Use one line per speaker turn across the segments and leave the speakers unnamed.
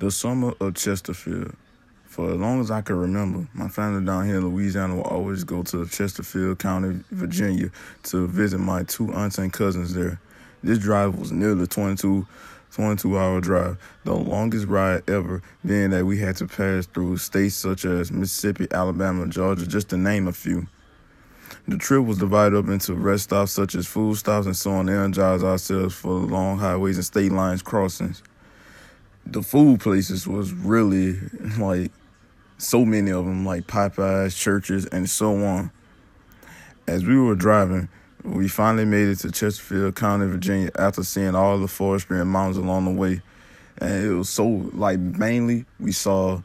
The summer of Chesterfield. For as long as I can remember, my family down here in Louisiana will always go to Chesterfield County, Virginia to visit my two aunts and cousins there. This drive was nearly 22, 22 hour drive, the longest ride ever, being that we had to pass through states such as Mississippi, Alabama, Georgia, just to name a few. The trip was divided up into rest stops such as food stops and so on to energize ourselves for the long highways and state lines crossings the food places was really like so many of them, like Popeyes, Church's, and so on. As we were driving, we finally made it to Chesterfield County, Virginia, after seeing all the forestry and mountains along the way. And it was so like mainly we saw,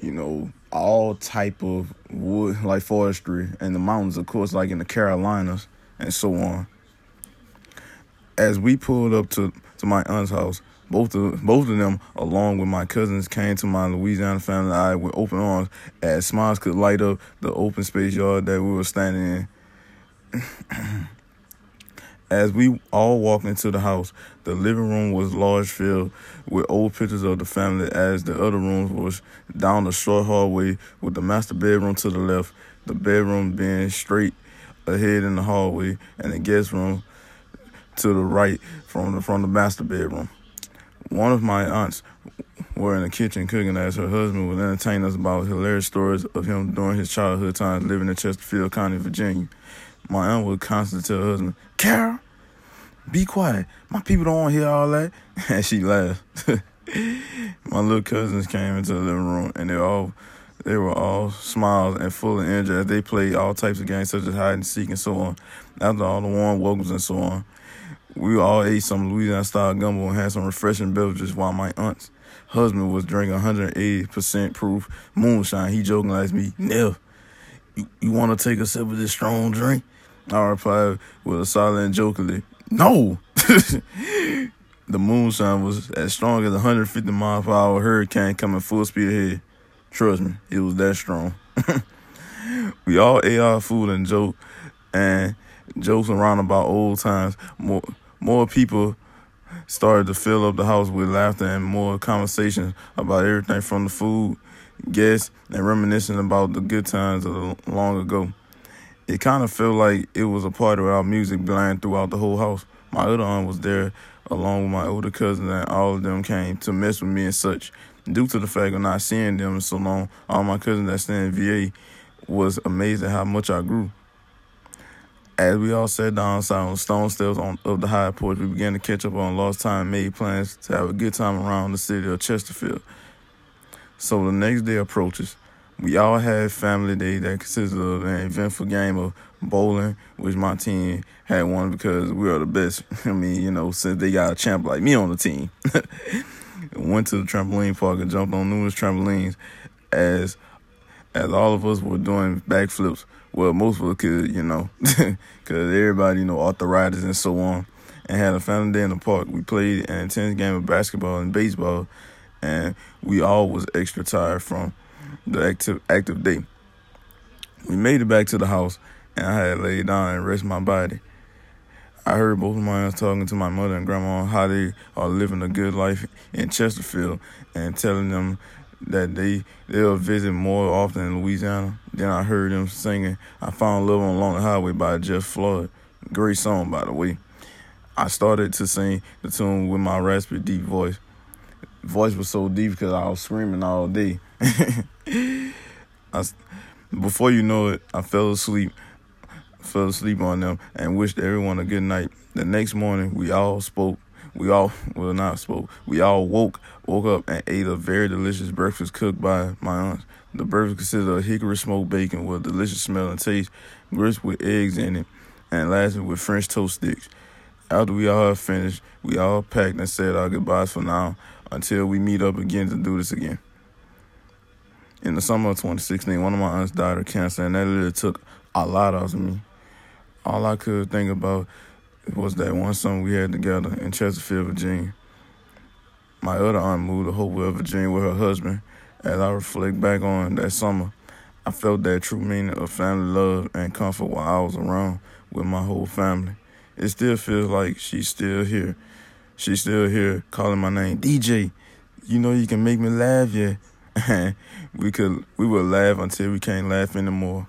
you know, all type of wood like forestry and the mountains, of course, like in the Carolinas and so on. As we pulled up to, to my aunt's house, both of both of them, along with my cousins, came to my Louisiana family I with open arms, as smiles could light up the open space yard that we were standing in. As we all walked into the house, the living room was large filled with old pictures of the family as the other rooms was down the short hallway with the master bedroom to the left, the bedroom being straight ahead in the hallway, and the guest room to the right from the from the master bedroom. One of my aunts were in the kitchen cooking as her husband would entertain us about hilarious stories of him during his childhood times living in Chesterfield County, Virginia. My aunt would constantly tell her husband, Carol, be quiet. My people don't want to hear all that. And she laughed. my little cousins came into the living room and they all they were all smiles and full of energy as they played all types of games such as hide and seek and so on. After all the warm welcomes and so on. We all ate some Louisiana style gumbo and had some refreshing beverages while my aunt's husband was drinking 180% proof moonshine. He jokingly asked me, Nev, you, you want to take a sip of this strong drink? I replied with a silent jokingly, No! the moonshine was as strong as a 150 mile per hour hurricane coming full speed ahead. Trust me, it was that strong. we all ate our food and joked and jokes around about old times. More more people started to fill up the house with laughter and more conversations about everything from the food, guests, and reminiscing about the good times of long ago. It kind of felt like it was a party without music playing throughout the whole house. My other aunt was there along with my older cousins, and all of them came to mess with me and such. Due to the fact of not seeing them so long, all my cousins that stay in VA was amazed at how much I grew. As we all sat down on stone steps on, of the high porch, we began to catch up on lost time and made plans to have a good time around the city of Chesterfield. So the next day approaches. We all had family day that consisted of an eventful game of bowling, which my team had won because we are the best. I mean, you know, since they got a champ like me on the team. Went to the trampoline park and jumped on numerous trampolines as as all of us were doing backflips well, most of us could, you know, because everybody, you know, arthritis and so on, and had a family day in the park. We played an intense game of basketball and baseball, and we all was extra tired from the active active day. We made it back to the house, and I had laid down and rest my body. I heard both of my aunts talking to my mother and grandma how they are living a good life in Chesterfield and telling them that they they'll visit more often in Louisiana. Then I heard them singing "I Found Love on the Highway" by Jeff Floyd. Great song, by the way. I started to sing the tune with my raspy deep voice. Voice was so deep because I was screaming all day. I, before you know it, I fell asleep, fell asleep on them, and wished everyone a good night. The next morning, we all spoke we all well not spoke. We all woke woke up and ate a very delicious breakfast cooked by my aunt. The breakfast consisted of hickory smoked bacon with a delicious smell and taste, grits with eggs in it, and lastly with French toast sticks. After we all finished, we all packed and said our goodbyes for now until we meet up again to do this again. In the summer of 2016, one of my aunts died of cancer, and that really took a lot out of me. All I could think about was that one summer we had together in Chesterfield, Virginia. My other aunt moved to Hopewell, Virginia with her husband. As I reflect back on that summer, I felt that true meaning of family love and comfort while I was around with my whole family. It still feels like she's still here. She's still here calling my name. DJ, you know you can make me laugh, yeah. we could we would laugh until we can't laugh anymore.